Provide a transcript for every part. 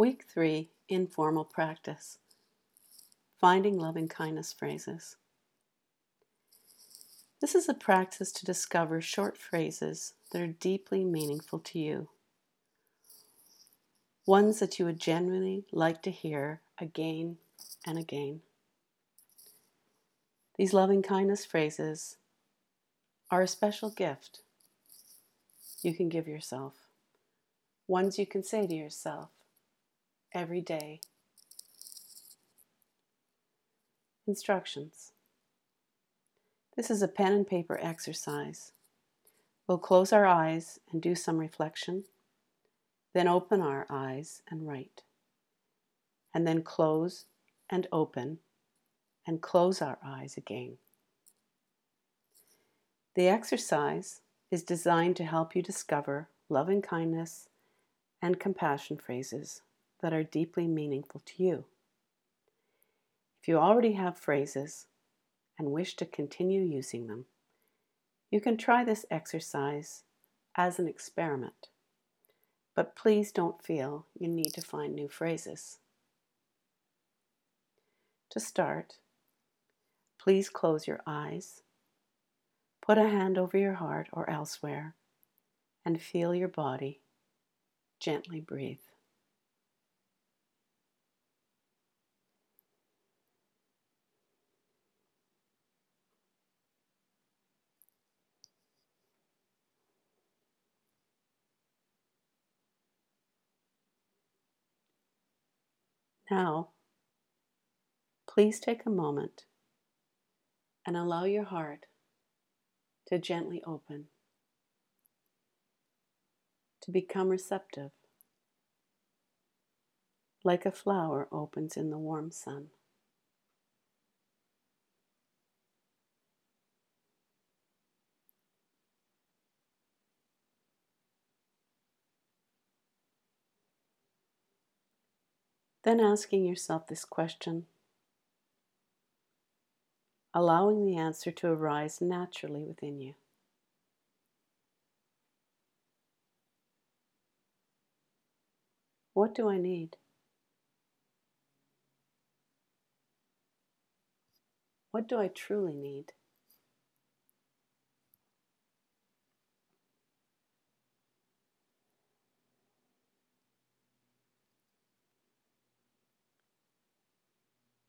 Week 3 Informal Practice Finding Loving Kindness Phrases. This is a practice to discover short phrases that are deeply meaningful to you. Ones that you would genuinely like to hear again and again. These loving kindness phrases are a special gift you can give yourself, ones you can say to yourself every day. Instructions This is a pen and paper exercise. We'll close our eyes and do some reflection, then open our eyes and write, and then close and open and close our eyes again. The exercise is designed to help you discover loving kindness and compassion phrases that are deeply meaningful to you. If you already have phrases and wish to continue using them, you can try this exercise as an experiment, but please don't feel you need to find new phrases. To start, please close your eyes, put a hand over your heart or elsewhere, and feel your body. Gently breathe. Now, please take a moment and allow your heart to gently open, to become receptive, like a flower opens in the warm sun. Then asking yourself this question, allowing the answer to arise naturally within you. What do I need? What do I truly need?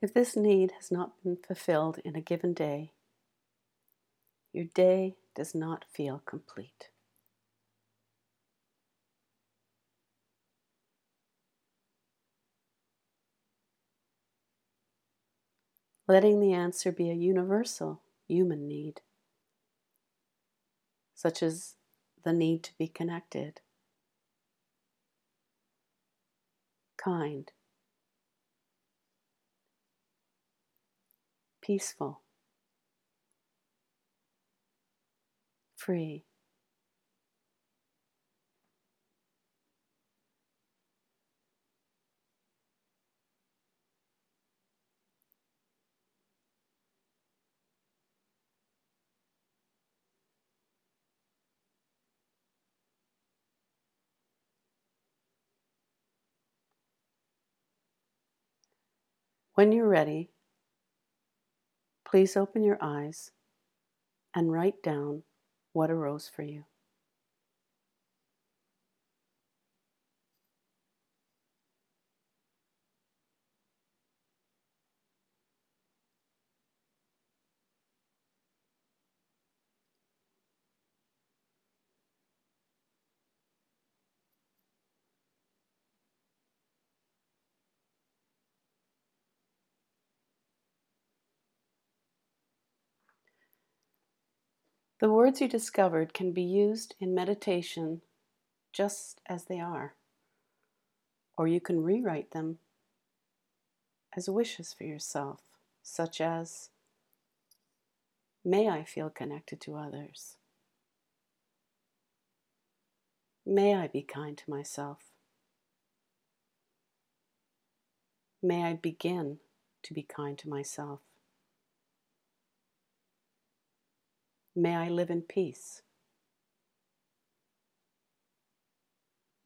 If this need has not been fulfilled in a given day, your day does not feel complete. Letting the answer be a universal human need, such as the need to be connected, kind, peaceful, free. When you're ready, Please open your eyes and write down what arose for you. The words you discovered can be used in meditation just as they are, or you can rewrite them as wishes for yourself, such as, May I feel connected to others. May I be kind to myself. May I begin to be kind to myself. May I live in peace.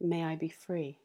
May I be free.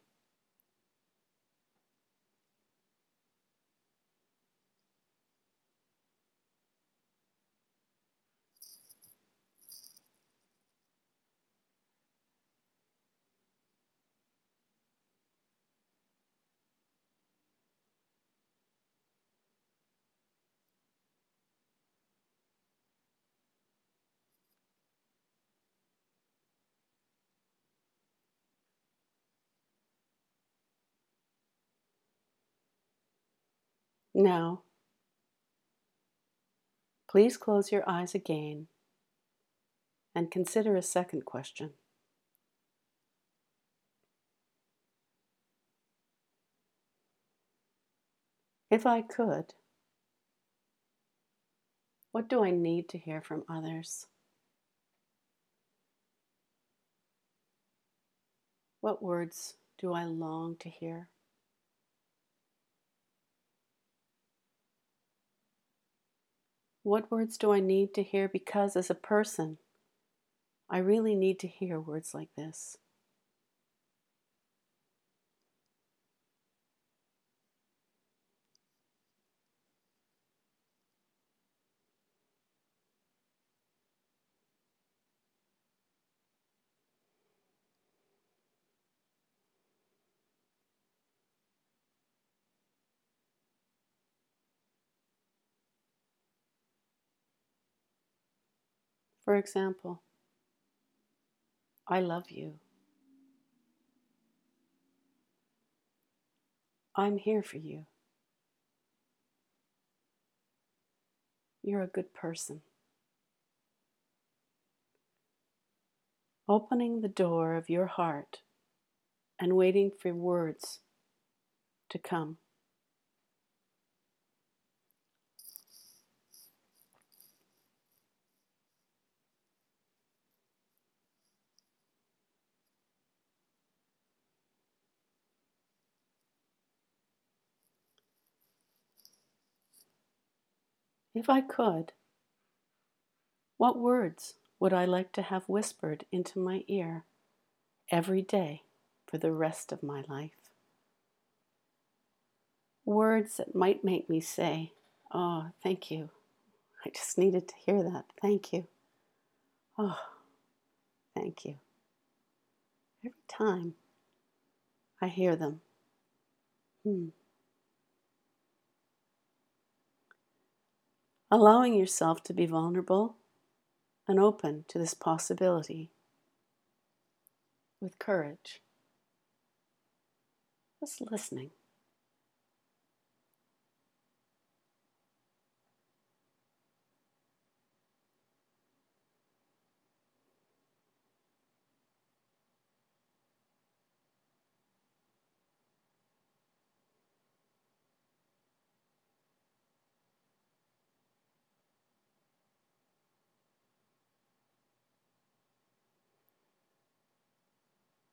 Now, please close your eyes again and consider a second question. If I could, what do I need to hear from others? What words do I long to hear? What words do I need to hear? Because as a person, I really need to hear words like this. For example, I love you. I'm here for you. You're a good person. Opening the door of your heart and waiting for words to come. If I could, what words would I like to have whispered into my ear every day for the rest of my life? Words that might make me say, Oh, thank you. I just needed to hear that. Thank you. Oh, thank you. Every time I hear them, hmm. Allowing yourself to be vulnerable and open to this possibility with courage. Just listening.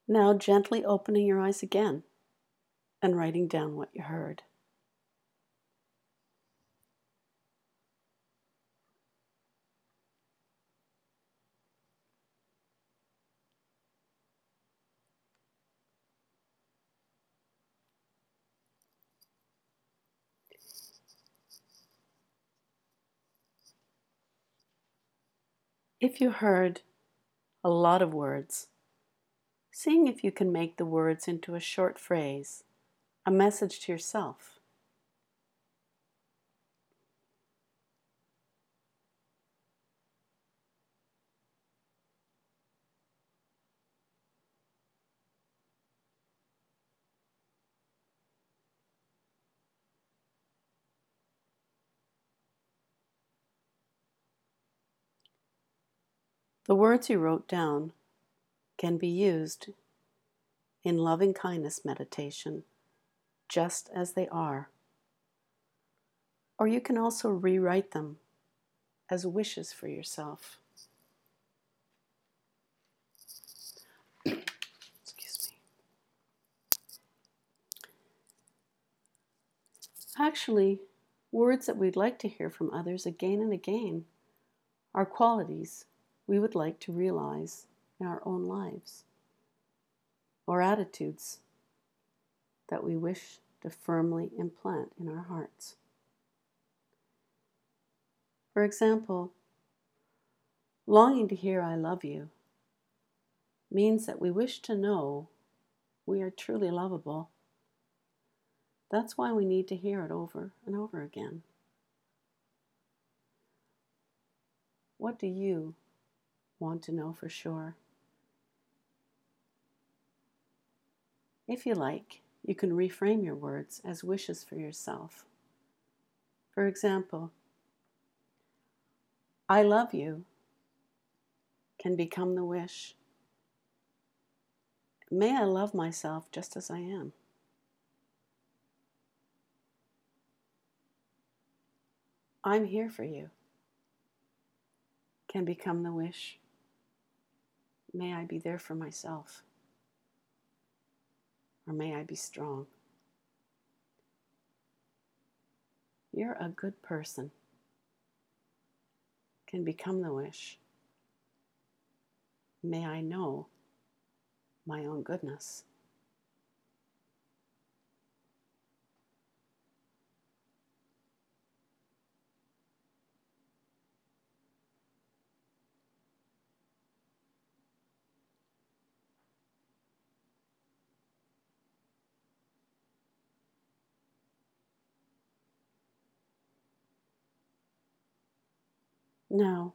Now, gently opening your eyes again and writing down what you heard. If you heard a lot of words, seeing if you can make the words into a short phrase, a message to yourself. The words you wrote down can be used in loving kindness meditation just as they are. Or you can also rewrite them as wishes for yourself. Excuse me. Actually, words that we'd like to hear from others again and again are qualities we would like to realize in our own lives, or attitudes that we wish to firmly implant in our hearts. For example, longing to hear I love you means that we wish to know we are truly lovable. That's why we need to hear it over and over again. What do you want to know for sure? If you like, you can reframe your words as wishes for yourself. For example, I love you can become the wish. May I love myself just as I am. I'm here for you can become the wish. May I be there for myself. Or may I be strong. You're a good person can become the wish. May I know my own goodness. Now,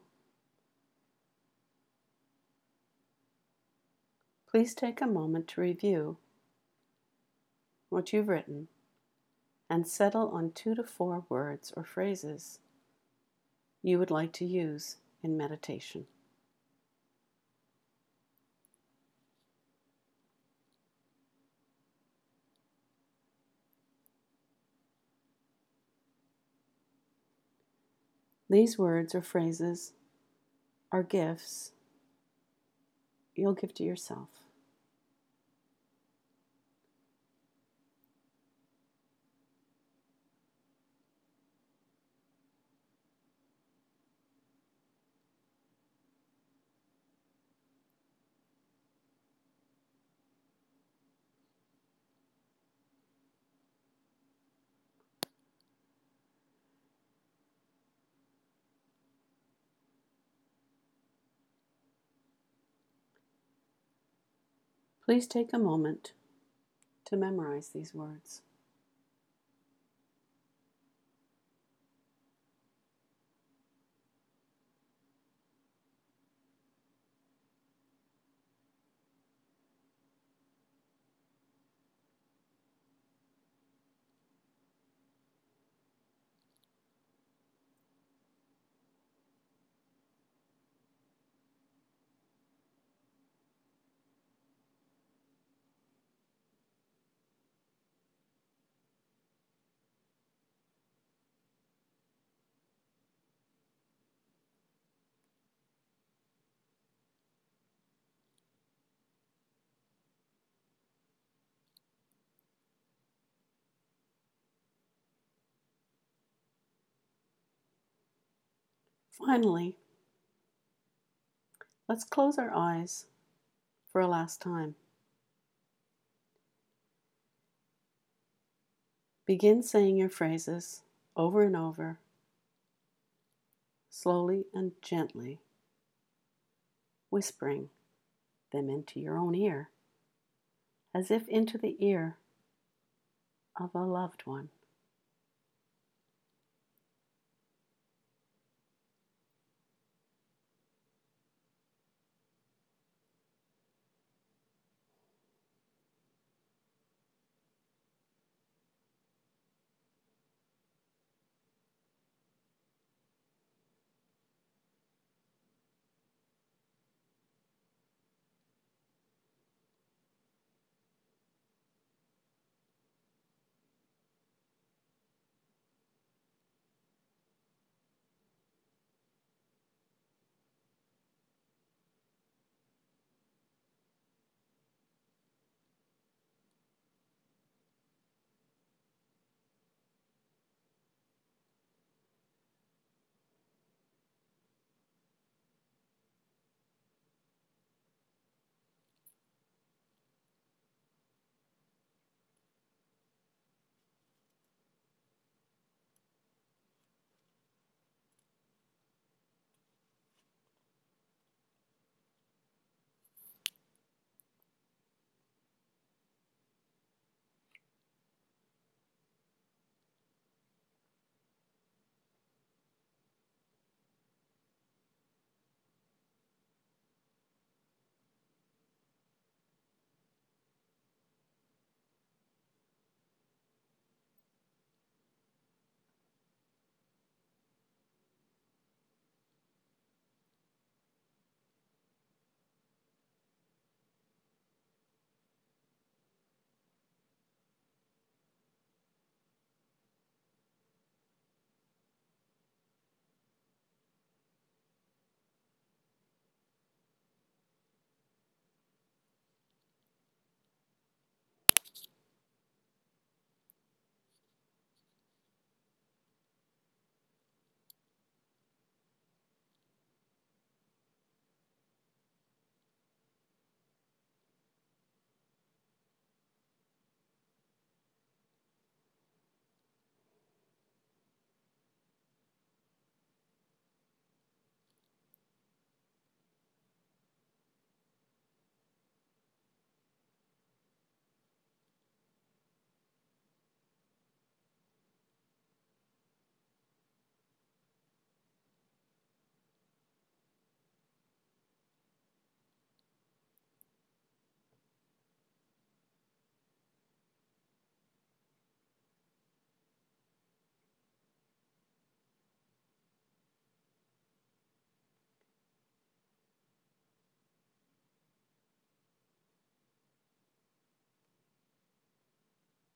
please take a moment to review what you've written and settle on two to four words or phrases you would like to use in meditation. These words or phrases are gifts you'll give to yourself. Please take a moment to memorize these words. Finally, let's close our eyes for a last time. Begin saying your phrases over and over, slowly and gently, whispering them into your own ear, as if into the ear of a loved one.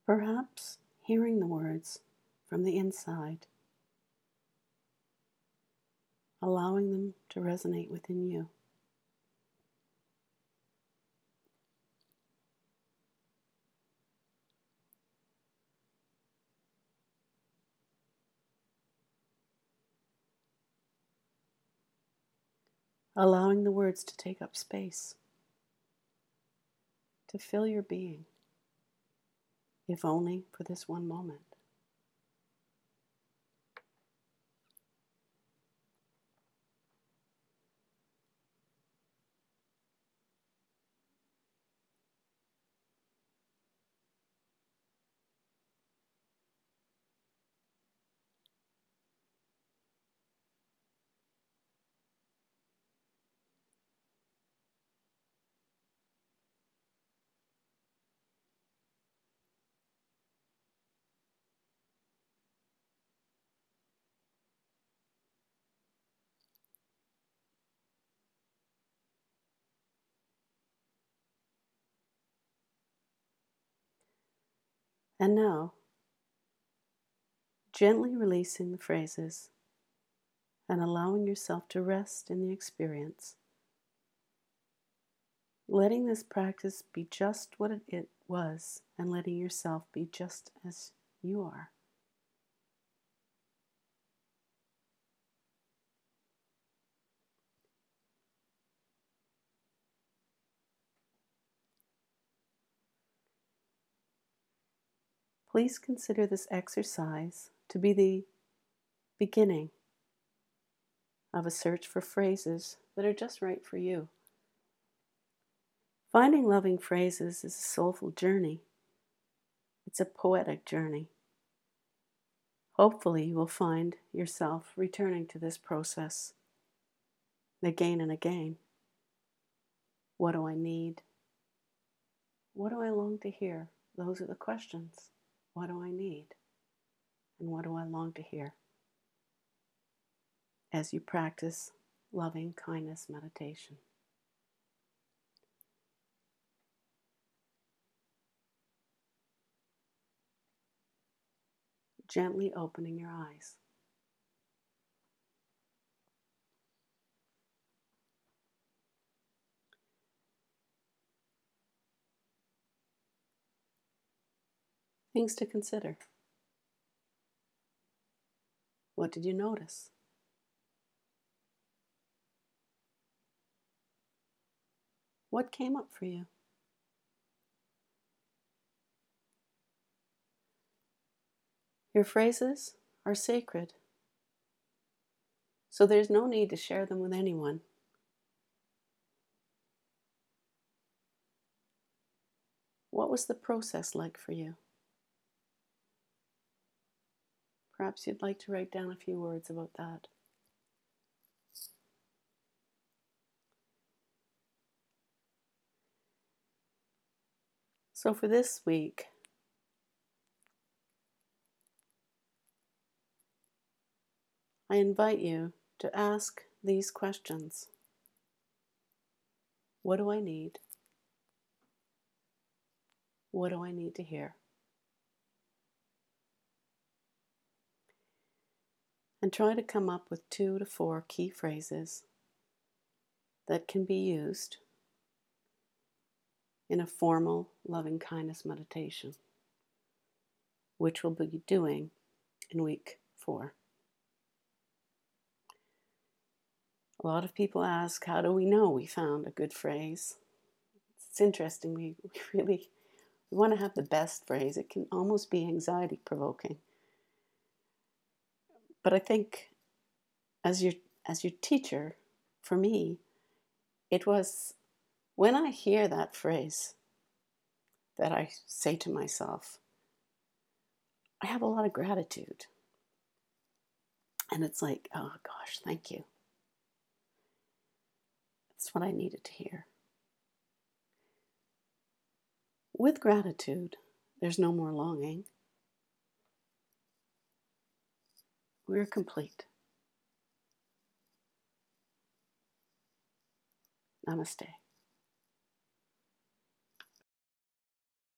Perhaps hearing the words from the inside, allowing them to resonate within you. allowing the words to take up space, to fill your being, if only for this one moment. And now, gently releasing the phrases and allowing yourself to rest in the experience. Letting this practice be just what it was and letting yourself be just as you are. Please consider this exercise to be the beginning of a search for phrases that are just right for you. Finding loving phrases is a soulful journey. It's a poetic journey. Hopefully, you will find yourself returning to this process again and again. What do I need? What do I long to hear? Those are the questions. What do I need? And what do I long to hear? As you practice loving kindness meditation. Gently opening your eyes. Things to consider. What did you notice? What came up for you? Your phrases are sacred, so there's no need to share them with anyone. What was the process like for you? Perhaps you'd like to write down a few words about that. So, for this week, I invite you to ask these questions What do I need? What do I need to hear? And try to come up with two to four key phrases that can be used in a formal loving kindness meditation, which we'll be doing in week four. A lot of people ask, How do we know we found a good phrase? It's interesting. We, we really we want to have the best phrase. It can almost be anxiety provoking. But I think as your as your teacher, for me, it was when I hear that phrase that I say to myself, I have a lot of gratitude. And it's like, oh gosh, thank you. That's what I needed to hear. With gratitude, there's no more longing. We're complete. Namaste.